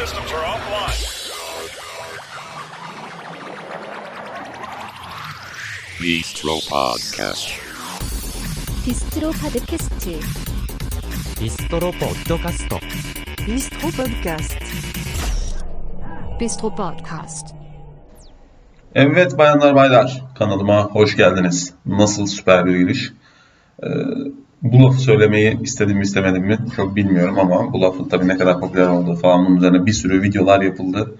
systems are offline. Bistro Podcast. 비스트로 파드캐스트 비스트로 포드카스트 Bistro Podcast. 비스트로 팟캐스트 Evet bayanlar baylar kanalıma hoş geldiniz. Nasıl süper bir giriş. Ee, bu lafı söylemeyi istedim mi istemedim mi çok bilmiyorum ama bu lafın tabii ne kadar popüler olduğu falan bunun üzerine bir sürü videolar yapıldı.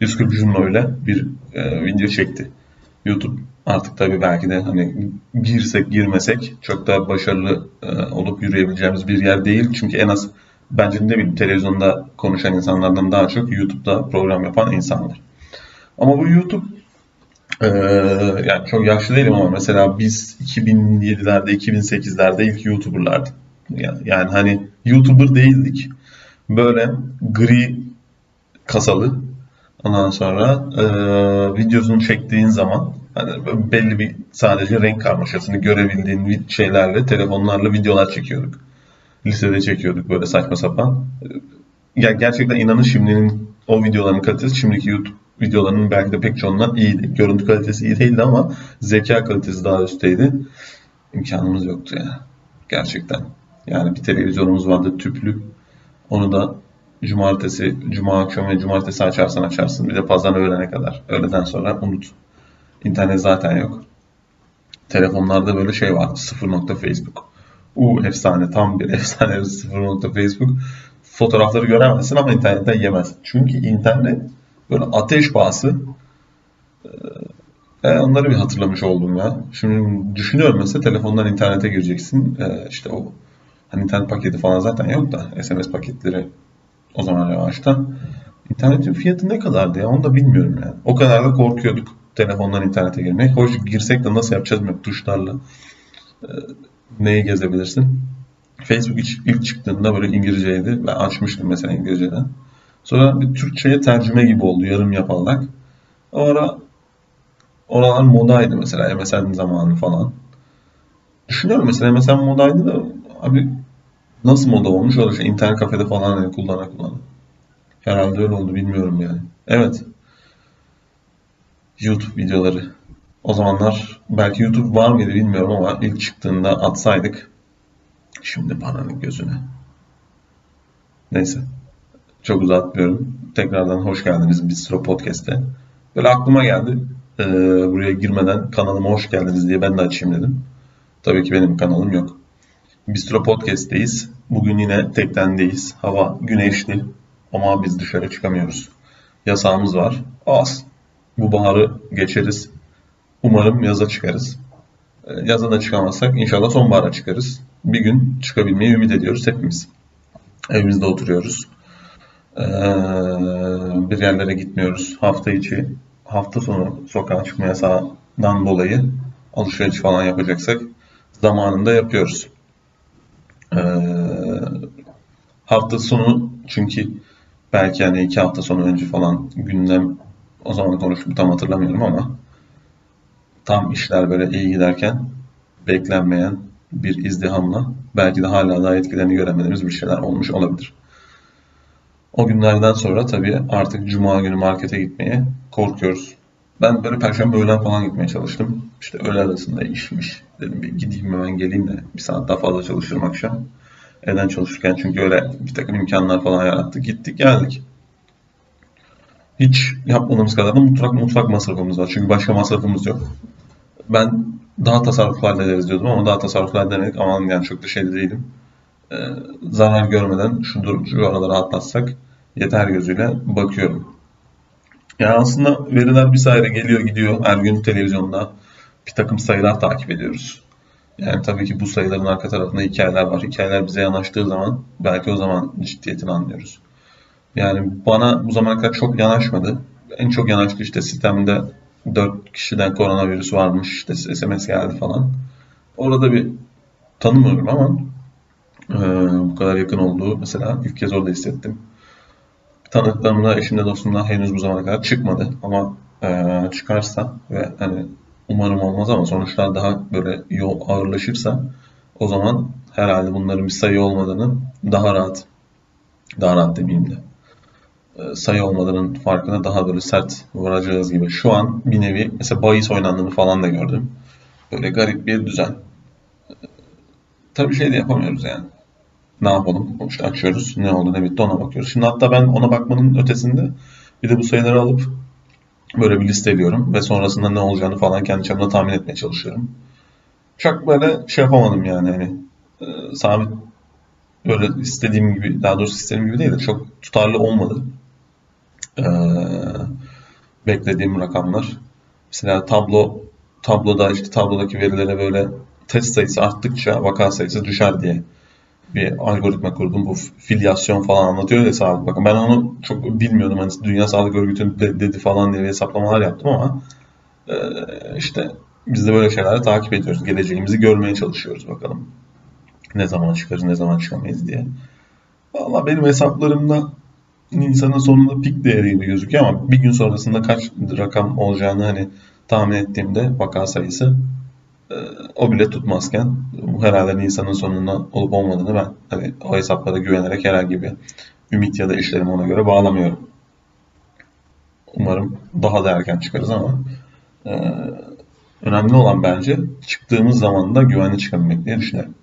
140 Juno ile bir e, video çekti. YouTube artık tabii belki de hani girsek girmesek çok da başarılı e, olup yürüyebileceğimiz bir yer değil. Çünkü en az bence ne bileyim televizyonda konuşan insanlardan daha çok YouTube'da program yapan insanlar. Ama bu YouTube ee, yani çok yaşlı değilim ama mesela biz 2007'lerde, 2008'lerde ilk YouTuber'lardık. Yani, yani hani YouTuber değildik. Böyle gri kasalı ondan sonra e, videosunu çektiğin zaman hani belli bir sadece renk karmaşasını görebildiğin şeylerle, telefonlarla videolar çekiyorduk. Lisede çekiyorduk böyle saçma sapan. Ya gerçekten inanın şimdinin o videoların kalitesi şimdiki YouTube videolarının belki de pek çoğundan iyiydi. Görüntü kalitesi iyi değildi ama zeka kalitesi daha üstteydi. İmkanımız yoktu ya. Gerçekten. Yani bir televizyonumuz vardı tüplü. Onu da cumartesi, cuma akşamı ve cumartesi açarsan açarsın. Bir de pazar öğlene kadar. Öğleden sonra unut. İnternet zaten yok. Telefonlarda böyle şey var. Sıfır nokta Facebook. U efsane. Tam bir efsane bir sıfır nokta Facebook. Fotoğrafları göremezsin ama internetten yemez. Çünkü internet böyle ateş pahası. Ee, onları bir hatırlamış oldum ya. Şimdi düşünüyorum mesela telefondan internete gireceksin. Ee, işte o hani internet paketi falan zaten yok da SMS paketleri o zaman yavaşta. İnternetin fiyatı ne kadardı ya onu da bilmiyorum yani. O kadar da korkuyorduk telefondan internete girmek. Hoş girsek de nasıl yapacağız mı tuşlarla? Ee, neyi gezebilirsin? Facebook ilk çıktığında böyle İngilizceydi. Ben açmıştım mesela İngilizceden. Sonra bir Türkçe'ye tercüme gibi oldu yarım yapalarak. O ara oralar modaydı mesela MSN zamanı falan. Düşünüyorum mesela MSN modaydı da abi nasıl moda olmuş da şey internet kafede falan hani kullana kullana. Herhalde öyle oldu bilmiyorum yani. Evet. YouTube videoları. O zamanlar belki YouTube var mıydı bilmiyorum ama ilk çıktığında atsaydık şimdi paranın gözüne. Neyse. Çok uzatmıyorum. Tekrardan hoş geldiniz Bistro Podcast'e. Böyle aklıma geldi. Ee, buraya girmeden kanalıma hoş geldiniz diye ben de açayım dedim. Tabii ki benim kanalım yok. Bistro Podcast'teyiz. Bugün yine tektendeyiz. Hava güneşli ama biz dışarı çıkamıyoruz. Yasağımız var. Az. Bu baharı geçeriz. Umarım yaza çıkarız. Ee, Yaza da çıkamazsak inşallah sonbahara çıkarız. Bir gün çıkabilmeyi ümit ediyoruz hepimiz. Evimizde oturuyoruz. Ee, bir yerlere gitmiyoruz. Hafta içi, hafta sonu sokağa çıkma yasağından dolayı alışveriş falan yapacaksak zamanında yapıyoruz. Ee, hafta sonu çünkü belki hani iki hafta sonu önce falan gündem o zaman konuştum tam hatırlamıyorum ama tam işler böyle iyi giderken beklenmeyen bir izdihamla belki de hala daha etkilerini göremediğimiz bir şeyler olmuş olabilir. O günlerden sonra tabii artık cuma günü markete gitmeye korkuyoruz. Ben böyle perşembe öğlen falan gitmeye çalıştım. İşte öğle arasında işmiş. Dedim bir gideyim hemen geleyim de bir saat daha fazla çalışırım akşam. Evden çalışırken çünkü öyle bir takım imkanlar falan yarattık. Gittik geldik. Hiç yapmadığımız kadar da mutfak mutfak masrafımız var. Çünkü başka masrafımız yok. Ben daha tasarruflu hallederiz diyordum ama daha tasarruflu halledemedik. Aman yani çok da şey de değilim. Ee, zarar görmeden şu, dur- şu atlatsak yeter gözüyle bakıyorum. Yani aslında veriler bir sayre geliyor gidiyor. Her gün televizyonda bir takım sayılar takip ediyoruz. Yani tabii ki bu sayıların arka tarafında hikayeler var. Hikayeler bize yanaştığı zaman belki o zaman ciddiyetini anlıyoruz. Yani bana bu zamana kadar çok yanaşmadı. En çok yanaştı işte sistemde 4 kişiden koronavirüs varmış işte SMS geldi falan. Orada bir tanımıyorum ama e, bu kadar yakın olduğu mesela ilk kez orada hissettim. Tanıdıklarımda, eşimde, dostumda henüz bu zamana kadar çıkmadı ama e, çıkarsa ve hani umarım olmaz ama sonuçlar daha böyle yo ağırlaşırsa o zaman herhalde bunların bir sayı olmadığını daha rahat daha rahat demeyeyim de e, sayı olmadığının farkına daha böyle sert varacağız gibi. Şu an bir nevi mesela bahis oynandığını falan da gördüm. Böyle garip bir düzen. E, Tabii şey de yapamıyoruz yani. Ne yapalım? İşte açıyoruz. Ne oldu ne bitti ona bakıyoruz. Şimdi hatta ben ona bakmanın ötesinde bir de bu sayıları alıp böyle bir listeliyorum ve sonrasında ne olacağını falan kendi çapımda tahmin etmeye çalışıyorum. Çok böyle şey yapamadım yani hani e, sabit böyle istediğim gibi daha doğrusu istediğim gibi değil de çok tutarlı olmadı. E, beklediğim rakamlar. Mesela tablo tabloda işte tablodaki verilere böyle test sayısı arttıkça vaka sayısı düşer diye bir algoritma kurdum. Bu filyasyon falan anlatıyor ya sağlık bakın. Ben onu çok bilmiyordum. Hani Dünya Sağlık Örgütü'nün de- dedi falan diye hesaplamalar yaptım ama e, işte biz de böyle şeyleri takip ediyoruz. Geleceğimizi görmeye çalışıyoruz bakalım. Ne zaman çıkarız, ne zaman çıkamayız diye. Valla benim hesaplarımda Nisan'ın sonunda pik değeri gibi gözüküyor ama bir gün sonrasında kaç rakam olacağını hani tahmin ettiğimde vaka sayısı o bile tutmazken herhalde Nisan'ın sonunda olup olmadığını ben hani o hesaplara güvenerek herhangi bir ümit ya da işlerimi ona göre bağlamıyorum. Umarım daha da erken çıkarız ama e, önemli olan bence çıktığımız zaman da güvenli çıkabilmek diye düşünüyorum.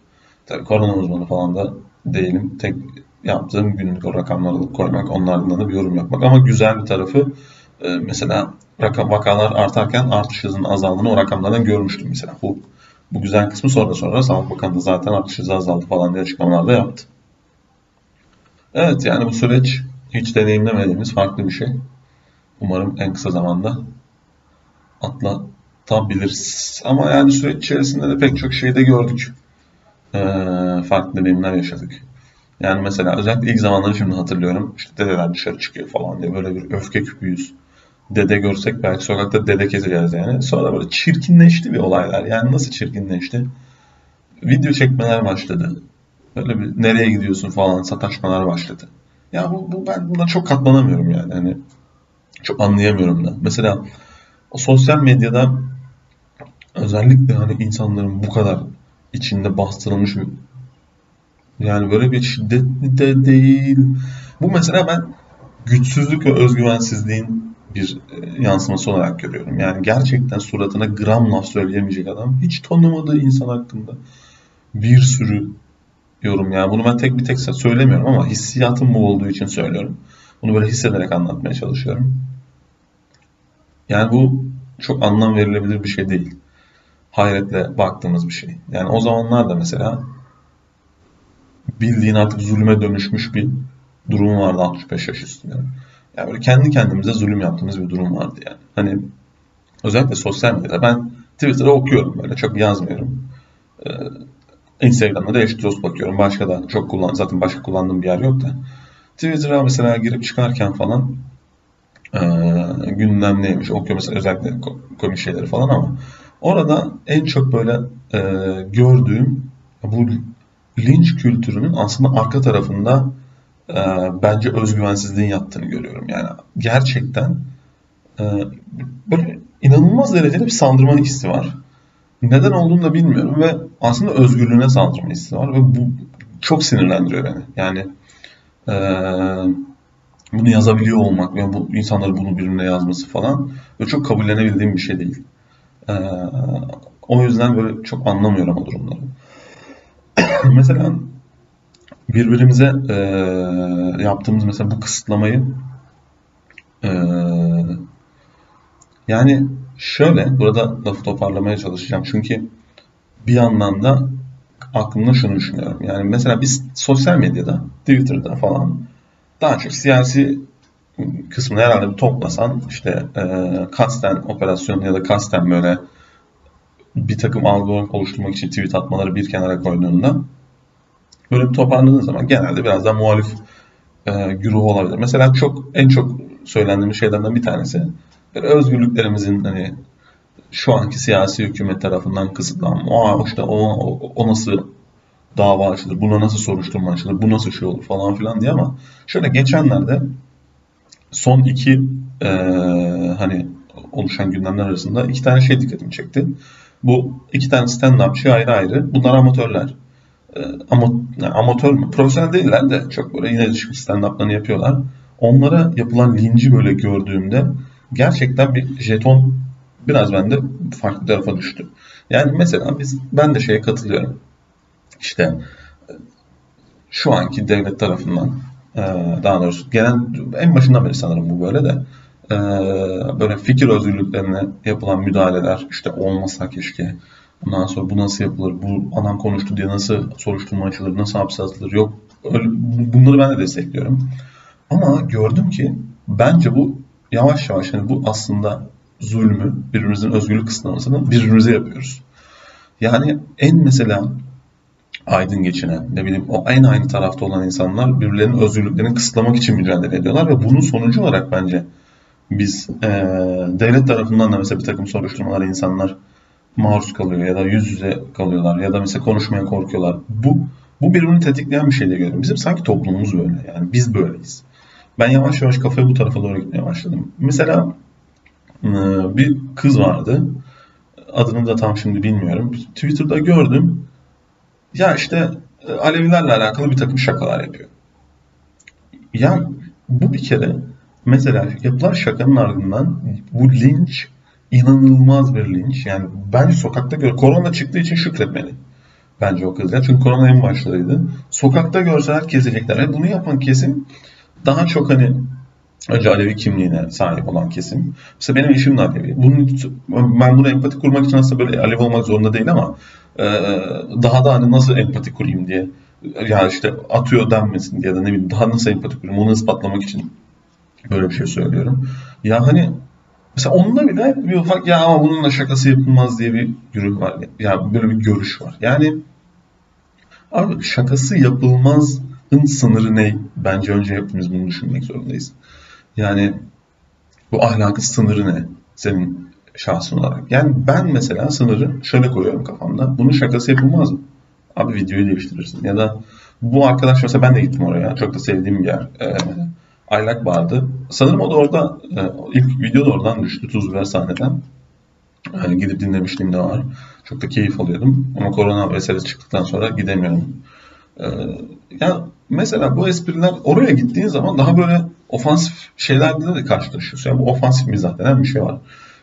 Tabii korona uzmanı falan da değilim. Tek yaptığım günlük o rakamları koymak, onlardan da bir yorum yapmak. Ama güzel bir tarafı mesela rakam vakalar artarken artış hızının azaldığını o rakamlardan görmüştüm mesela. Bu bu güzel kısmı sonra sonra Sağlık Bakanı da zaten artış hızı azaldı falan diye açıklamalar da yaptı. Evet yani bu süreç hiç deneyimlemediğimiz farklı bir şey. Umarım en kısa zamanda atlatabiliriz. Ama yani süreç içerisinde de pek çok şey de gördük. Ee, farklı deneyimler yaşadık. Yani mesela özellikle ilk zamanları şimdi hatırlıyorum. İşte dedeler dışarı çıkıyor falan diye böyle bir öfke küpüyüz. Dede görsek belki sokakta dede keseceğiz yani. Sonra böyle çirkinleşti bir olaylar. Yani nasıl çirkinleşti? Video çekmeler başladı. Böyle bir nereye gidiyorsun falan sataşmalar başladı. Ya bu, bu ben buna çok katlanamıyorum yani. Hani çok anlayamıyorum da. Mesela o sosyal medyada özellikle hani insanların bu kadar içinde bastırılmış bir yani böyle bir şiddet de değil. Bu mesela ben güçsüzlük ve özgüvensizliğin bir e, yansıması olarak görüyorum. Yani gerçekten suratına gram laf söyleyemeyecek adam hiç tanımadığı insan hakkında bir sürü yorum yani bunu ben tek bir tek söylemiyorum ama hissiyatım bu olduğu için söylüyorum. Bunu böyle hissederek anlatmaya çalışıyorum. Yani bu çok anlam verilebilir bir şey değil. Hayretle baktığımız bir şey. Yani o zamanlarda mesela bildiğin artık zulüme dönüşmüş bir durum vardı 65 yaş üstünde. Yani böyle kendi kendimize zulüm yaptığımız bir durum vardı yani. Hani özellikle sosyal medyada ben Twitter'da okuyorum böyle çok yazmıyorum. Ee, Instagram'da da eşit dost bakıyorum. Başka da çok kullan zaten başka kullandığım bir yer yok da. Twitter'a mesela girip çıkarken falan e, gündem neymiş okuyor mesela özellikle komik şeyleri falan ama orada en çok böyle e, gördüğüm bu linç kültürünün aslında arka tarafında e, bence özgüvensizliğin yattığını görüyorum. Yani gerçekten e, böyle inanılmaz derecede bir saldırma hissi var. Neden olduğunu da bilmiyorum ve aslında özgürlüğüne saldırma hissi var ve bu çok sinirlendiriyor beni. Yani e, bunu yazabiliyor olmak ve bu insanların bunu birbirine yazması falan ve çok kabullenebildiğim bir şey değil. E, o yüzden böyle çok anlamıyorum o durumları. mesela birbirimize e, yaptığımız mesela bu kısıtlamayı e, yani şöyle burada lafı toparlamaya çalışacağım. Çünkü bir yandan da aklımda şunu düşünüyorum. Yani mesela biz sosyal medyada Twitter'da falan daha çok siyasi kısmını herhalde bir toplasan işte e, kasten operasyon ya da kasten böyle bir takım algılar oluşturmak için tweet atmaları bir kenara koyduğunda böyle bir toparladığın zaman genelde biraz daha muhalif e, güruh olabilir. Mesela çok en çok söylendiğimiz şeylerden bir tanesi özgürlüklerimizin hani şu anki siyasi hükümet tarafından kısıtlanma. O işte o, o, o nasıl dava açılır, buna nasıl soruşturma açılır, bu nasıl şey olur falan filan diye ama şöyle geçenlerde son iki e, hani oluşan gündemler arasında iki tane şey dikkatimi çekti. Bu iki tane stand-upçı ayrı ayrı. Bunlar amatörler. Amatör mü? Profesyonel değiller de çok böyle yine stand-up'larını yapıyorlar. onlara yapılan linci böyle gördüğümde gerçekten bir jeton biraz bende farklı tarafa düştü. Yani mesela biz ben de şeye katılıyorum. İşte şu anki devlet tarafından e, daha doğrusu gelen en başından beri sanırım bu böyle de e, böyle fikir özgürlüklerine yapılan müdahaleler işte olmasa keşke Ondan sonra bu nasıl yapılır, bu adam konuştu diye nasıl soruşturma açılır, nasıl hapse atılır yok. Öyle, bunları ben de destekliyorum. Ama gördüm ki bence bu yavaş yavaş yani bu aslında zulmü, birbirimizin özgürlük kısıtlamasını birbirimize yapıyoruz. Yani en mesela aydın geçinen, ne bileyim o en aynı tarafta olan insanlar birbirlerinin özgürlüklerini kısıtlamak için mücadele ediyorlar ve bunun sonucu olarak bence biz e, devlet tarafından da mesela bir takım soruşturmalara insanlar maruz kalıyor ya da yüz yüze kalıyorlar ya da mesela konuşmaya korkuyorlar. Bu bu birbirini tetikleyen bir şey diye görüyorum. Bizim sanki toplumumuz böyle. Yani biz böyleyiz. Ben yavaş yavaş kafayı bu tarafa doğru gitmeye başladım. Mesela e, bir kız vardı. Adını da tam şimdi bilmiyorum. Twitter'da gördüm. Ya işte e, Alevilerle alakalı bir takım şakalar yapıyor. Ya bu bir kere mesela yapılan şakanın ardından bu linç inanılmaz bir linç. Yani bence sokakta gör korona çıktığı için şükretmeli. Bence o kızlar. Çünkü korona en başlarıydı. Sokakta görseler kesecekler. Ve bunu yapan kesim daha çok hani önce Alevi kimliğine sahip olan kesim. Mesela benim eşim de Alevi. Bunun, ben bunu empati kurmak için aslında böyle Alevi olmak zorunda değil ama e, daha da hani nasıl empati kurayım diye ya işte atıyor denmesin diye da ne bileyim daha nasıl empati kurayım onu ispatlamak için böyle bir şey söylüyorum. Ya hani Mesela onunla bile bir ufak ya ama bununla şakası yapılmaz diye bir güruh var. Ya böyle bir görüş var. Yani abi şakası yapılmazın sınırı ne? Bence önce hepimiz bunu düşünmek zorundayız. Yani bu ahlakın sınırı ne? Senin şahsın olarak. Yani ben mesela sınırı şöyle koyuyorum kafamda. Bunun şakası yapılmaz mı? Abi videoyu değiştirirsin. Ya da bu arkadaş mesela ben de gittim oraya. Çok da sevdiğim bir yer. Ee, aylak vardı. Sanırım o da orada e, ilk video da oradan düştü Tuz Biber sahneden. Yani gidip dinlemişliğim de var. Çok da keyif alıyordum. Ama korona meselesi çıktıktan sonra gidemiyorum. Ee, ya mesela bu espriler oraya gittiğin zaman daha böyle ofansif şeylerle de karşılaşıyorsun. Yani bu ofansif mizah denen bir şey var.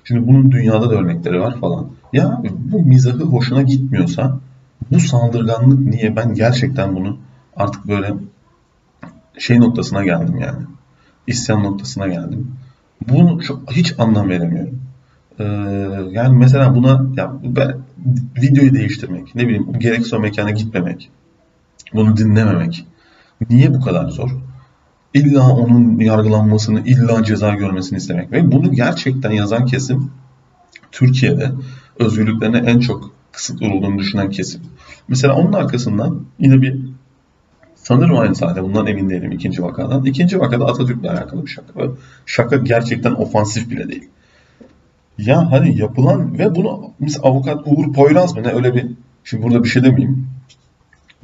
Şimdi bunun dünyada da örnekleri var falan. Ya bu mizahı hoşuna gitmiyorsa bu saldırganlık niye? Ben gerçekten bunu artık böyle şey noktasına geldim yani isyan noktasına geldim. Bunu hiç anlam veremiyorum. Ee, yani mesela buna ya ben, videoyu değiştirmek, ne bileyim gerekse o mekana gitmemek, bunu dinlememek. Niye bu kadar zor? İlla onun yargılanmasını, illa ceza görmesini istemek. Ve bunu gerçekten yazan kesim Türkiye'de özgürlüklerine en çok kısıtlı olduğunu düşünen kesim. Mesela onun arkasından yine bir Sanırım aynı sahne. Bundan emin değilim ikinci vakadan. İkinci vakada Atatürk'le alakalı bir şaka. Şaka gerçekten ofansif bile değil. Ya hani yapılan ve bunu mesela avukat Uğur Poyraz mı ne öyle bir şimdi burada bir şey demeyeyim.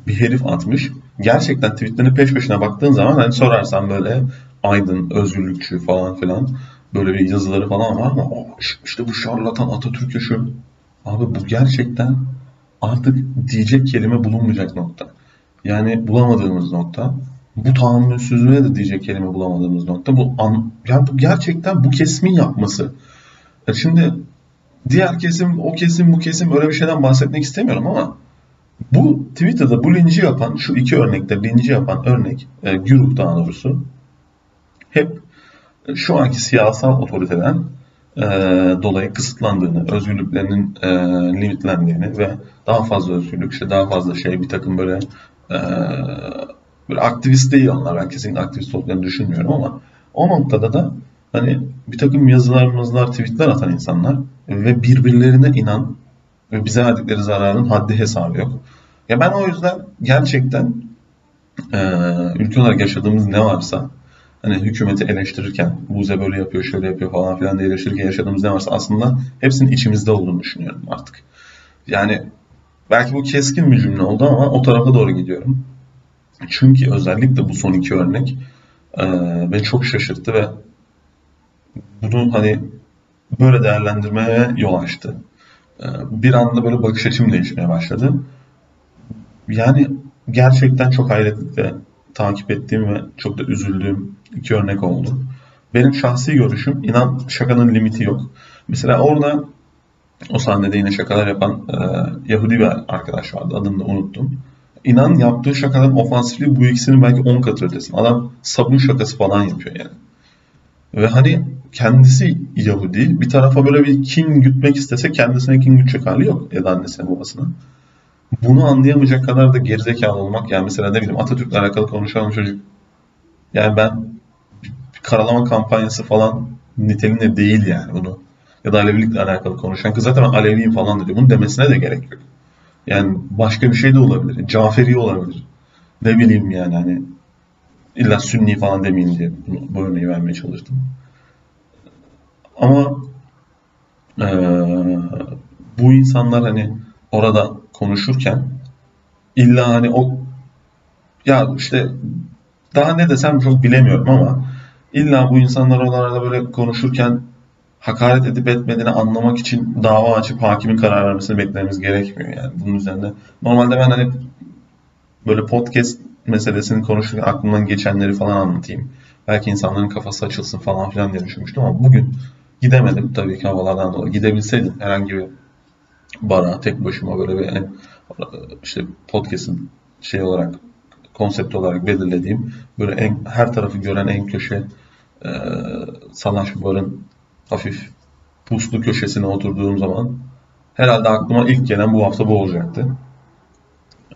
Bir herif atmış. Gerçekten tweetlerini peş peşine baktığın zaman hani sorarsan böyle aydın, özgürlükçü falan filan böyle bir yazıları falan var ama işte bu şarlatan Atatürk yaşıyor. Abi bu gerçekten artık diyecek kelime bulunmayacak nokta. Yani bulamadığımız nokta. Bu tahammülsüzlüğe de diyecek kelime bulamadığımız nokta. Bu an, yani bu gerçekten bu kesimin yapması. Yani şimdi diğer kesim, o kesim, bu kesim öyle bir şeyden bahsetmek istemiyorum ama bu Twitter'da bu linci yapan, şu iki örnekte linci yapan örnek, e, güruh daha doğrusu, hep şu anki siyasal otoriteden e, dolayı kısıtlandığını, özgürlüklerinin e, limitlendiğini ve daha fazla özgürlük, işte daha fazla şey, bir takım böyle ee, böyle aktivist değil onlar. Ben kesinlikle aktivist olduklarını düşünmüyorum ama o noktada da hani bir takım yazılar, yazılar, tweetler atan insanlar ve birbirlerine inan ve bize verdikleri zararın haddi hesabı yok. Ya ben o yüzden gerçekten e, ülke olarak yaşadığımız ne varsa hani hükümeti eleştirirken Buze böyle yapıyor, şöyle yapıyor falan filan diye eleştirirken yaşadığımız ne varsa aslında hepsinin içimizde olduğunu düşünüyorum artık. Yani Belki bu keskin bir cümle oldu ama o tarafa doğru gidiyorum. Çünkü özellikle bu son iki örnek e, beni çok şaşırttı ve bunu hani böyle değerlendirmeye yol açtı. E, bir anda böyle bakış açım değişmeye başladı. Yani gerçekten çok hayretle takip ettiğim ve çok da üzüldüğüm iki örnek oldu. Benim şahsi görüşüm inan şakanın limiti yok. Mesela orada o sahnede yine şakalar yapan e, Yahudi bir arkadaş vardı. Adını da unuttum. İnan yaptığı şakaların ofansifliği bu ikisinin belki 10 katı ötesinde. Adam sabun şakası falan yapıyor yani. Ve hani kendisi Yahudi. Bir tarafa böyle bir kin gütmek istese kendisine kin gütecek hali yok ya da annesine babasına. Bunu anlayamayacak kadar da gerizekalı olmak. Yani mesela ne bileyim Atatürk'le alakalı konuşan çocuk. Yani ben karalama kampanyası falan niteliğinde değil yani bunu. Ya da Alevilikle alakalı konuşan kız zaten ben Aleviyim falan diyor. Bunu demesine de gerek yok. Yani başka bir şey de olabilir. Caferi olabilir. Ne bileyim yani hani illa Sünni falan demeyeyim diye bunu, bu örneği vermeye çalıştım. Ama eee, bu insanlar hani orada konuşurken illa hani o ya işte daha ne desem çok bilemiyorum ama illa bu insanlar oralarda böyle konuşurken hakaret edip etmediğini anlamak için dava açıp hakimin karar vermesini beklememiz gerekmiyor yani bunun üzerinde. Normalde ben hani böyle podcast meselesini konuşurken aklımdan geçenleri falan anlatayım. Belki insanların kafası açılsın falan filan diye düşünmüştüm ama bugün gidemedim tabii ki havalardan dolayı. Gidebilseydim herhangi bir bara tek başıma böyle bir hani, işte podcast'ın şey olarak konsept olarak belirlediğim böyle en her tarafı gören en köşe e, salaş barın hafif puslu köşesine oturduğum zaman herhalde aklıma ilk gelen bu hafta bu olacaktı.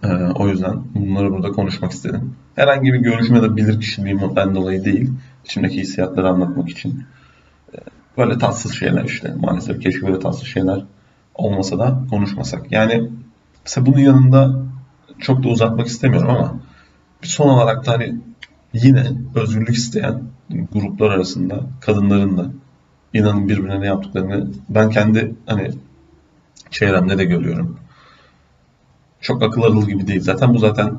E, o yüzden bunları burada konuşmak istedim. Herhangi bir görüşüm ya da bilir kişiliğimden dolayı değil. İçimdeki hissiyatları anlatmak için. E, böyle tatsız şeyler işte. Maalesef keşke böyle tatsız şeyler olmasa da konuşmasak. Yani mesela bunun yanında çok da uzatmak istemiyorum ama son olarak da hani yine özgürlük isteyen gruplar arasında kadınların da inanın birbirine ne yaptıklarını ben kendi hani çevremde de görüyorum. Çok akıl alır gibi değil. Zaten bu zaten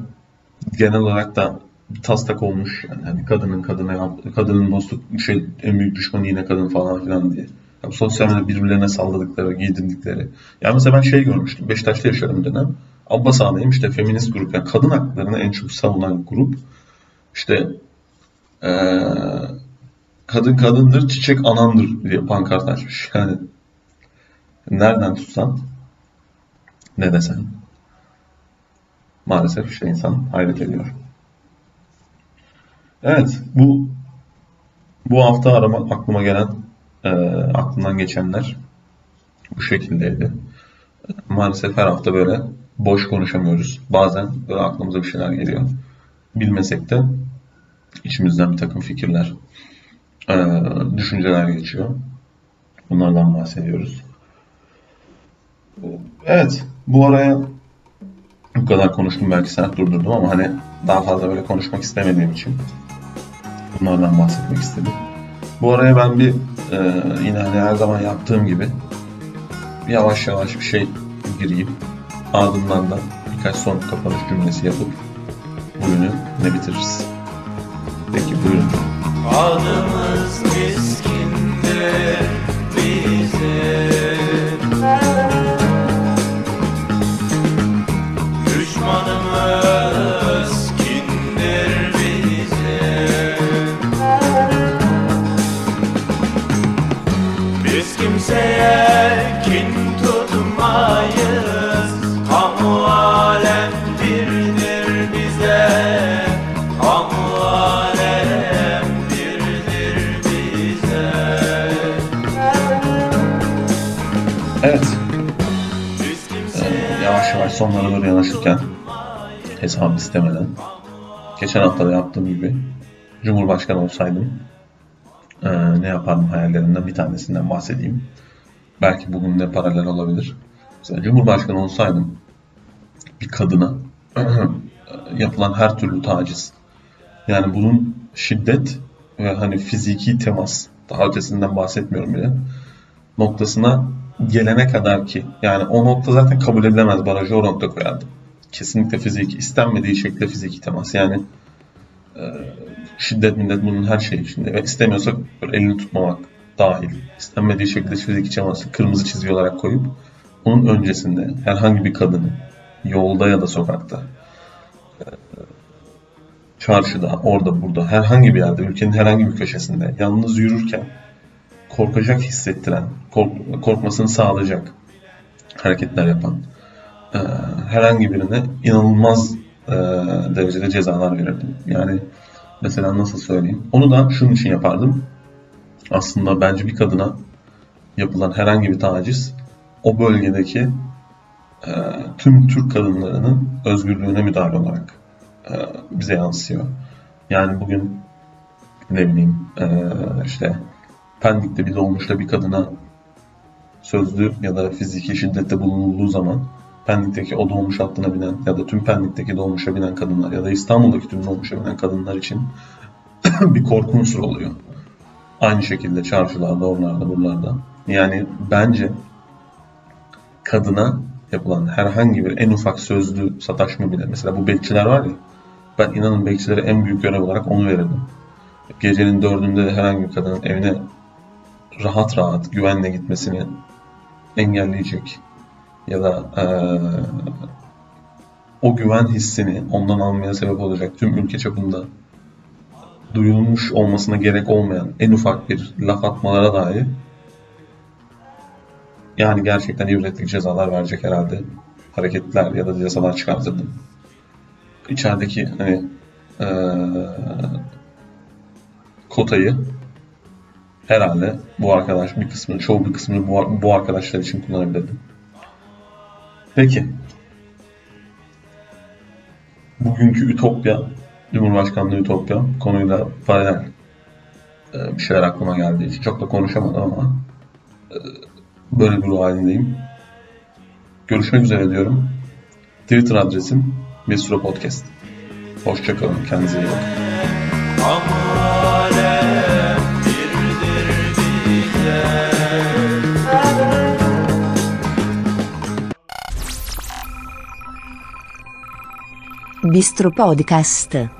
genel olarak da taslak olmuş yani. Hani kadının kadına kadının dostluk şey en büyük düşmanı yine kadın falan filan diye. Ya bu sosyal medyada birbirlerine salladıkları, giydirdikleri. Yani mesela ben şey görmüştüm. Beşiktaş'ta yaşıyorum dönem. Abbas Ağa'dayım işte feminist grup. Yani kadın haklarını en çok savunan grup. İşte eee, kadın kadındır, çiçek anandır diye pankart açmış. Yani nereden tutsan ne desen maalesef işte insan hayret ediyor. Evet bu bu hafta arama aklıma gelen e, aklımdan geçenler bu şekildeydi. Maalesef her hafta böyle boş konuşamıyoruz. Bazen böyle aklımıza bir şeyler geliyor. Bilmesek de içimizden bir takım fikirler, düşünceler geçiyor. Bunlardan bahsediyoruz. Evet, bu araya bu kadar konuştum belki saat durdurdum ama hani daha fazla böyle konuşmak istemediğim için bunlardan bahsetmek istedim. Bu araya ben bir e, yine hani her zaman yaptığım gibi yavaş yavaş bir şey gireyim. Ardından da birkaç son kapanış cümlesi yapıp bugünü ne bitiririz. Peki buyurun. Adımız miskindir bizim Düşmanımız kindir bizim Biz kimseye kin tutmayız sonlara doğru yanaşırken hesabı istemeden geçen hafta da yaptığım gibi Cumhurbaşkanı olsaydım e, ne yapardım hayallerimden bir tanesinden bahsedeyim. Belki bugünle paralel olabilir. Mesela Cumhurbaşkanı olsaydım bir kadına yapılan her türlü taciz yani bunun şiddet ve hani fiziki temas daha ötesinden bahsetmiyorum bile noktasına gelene kadar ki yani o nokta zaten kabul edilemez. Barajı o nokta koyardım. Kesinlikle fiziki istenmediği şekilde fiziki temas. Yani e, şiddet millet bunun her şeyi içinde. Ve istemiyorsak elini tutmamak dahil. İstenmediği şekilde fiziki teması kırmızı çizgi olarak koyup onun öncesinde herhangi bir kadını yolda ya da sokakta e, çarşıda, orada, burada, herhangi bir yerde, ülkenin herhangi bir köşesinde yalnız yürürken korkacak hissettiren, kork- korkmasını sağlayacak hareketler yapan e, herhangi birine inanılmaz e, derecede cezalar verirdim. Yani mesela nasıl söyleyeyim? Onu da şunun için yapardım. Aslında bence bir kadına yapılan herhangi bir taciz o bölgedeki e, tüm Türk kadınlarının özgürlüğüne müdahale olarak e, bize yansıyor. Yani bugün ne bileyim e, işte Pendik'te bir dolmuşta bir kadına sözlü ya da fiziki şiddette bulunulduğu zaman Pendik'teki o dolmuş hattına binen ya da tüm Pendik'teki dolmuşa binen kadınlar ya da İstanbul'daki tüm dolmuşa binen kadınlar için bir korku unsuru oluyor. Aynı şekilde çarşılarda, oralarda, buralarda. Yani bence kadına yapılan herhangi bir en ufak sözlü sataşma bile mesela bu bekçiler var ya ben inanın bekçilere en büyük görev olarak onu verirdim. Gecenin dördünde de herhangi bir kadının evine rahat rahat güvenle gitmesini engelleyecek ya da eee, o güven hissini ondan almaya sebep olacak tüm ülke çapında duyulmuş olmasına gerek olmayan en ufak bir laf atmalara dahi yani gerçekten ibretlik cezalar verecek herhalde hareketler ya da cezalar çıkartırdım. İçerideki hani eee, kotayı herhalde bu arkadaş bir kısmını, çoğu bir kısmını bu, bu arkadaşlar için kullanabilirdim. Peki. Bugünkü Ütopya, Cumhurbaşkanlığı Ütopya konuyla paralel e, bir şeyler aklıma geldiği için çok da konuşamadım ama e, böyle bir ruh halindeyim. Görüşmek üzere diyorum. Twitter adresim Bistro Podcast. Hoşçakalın. Kendinize iyi bakın. Bistro Podcast.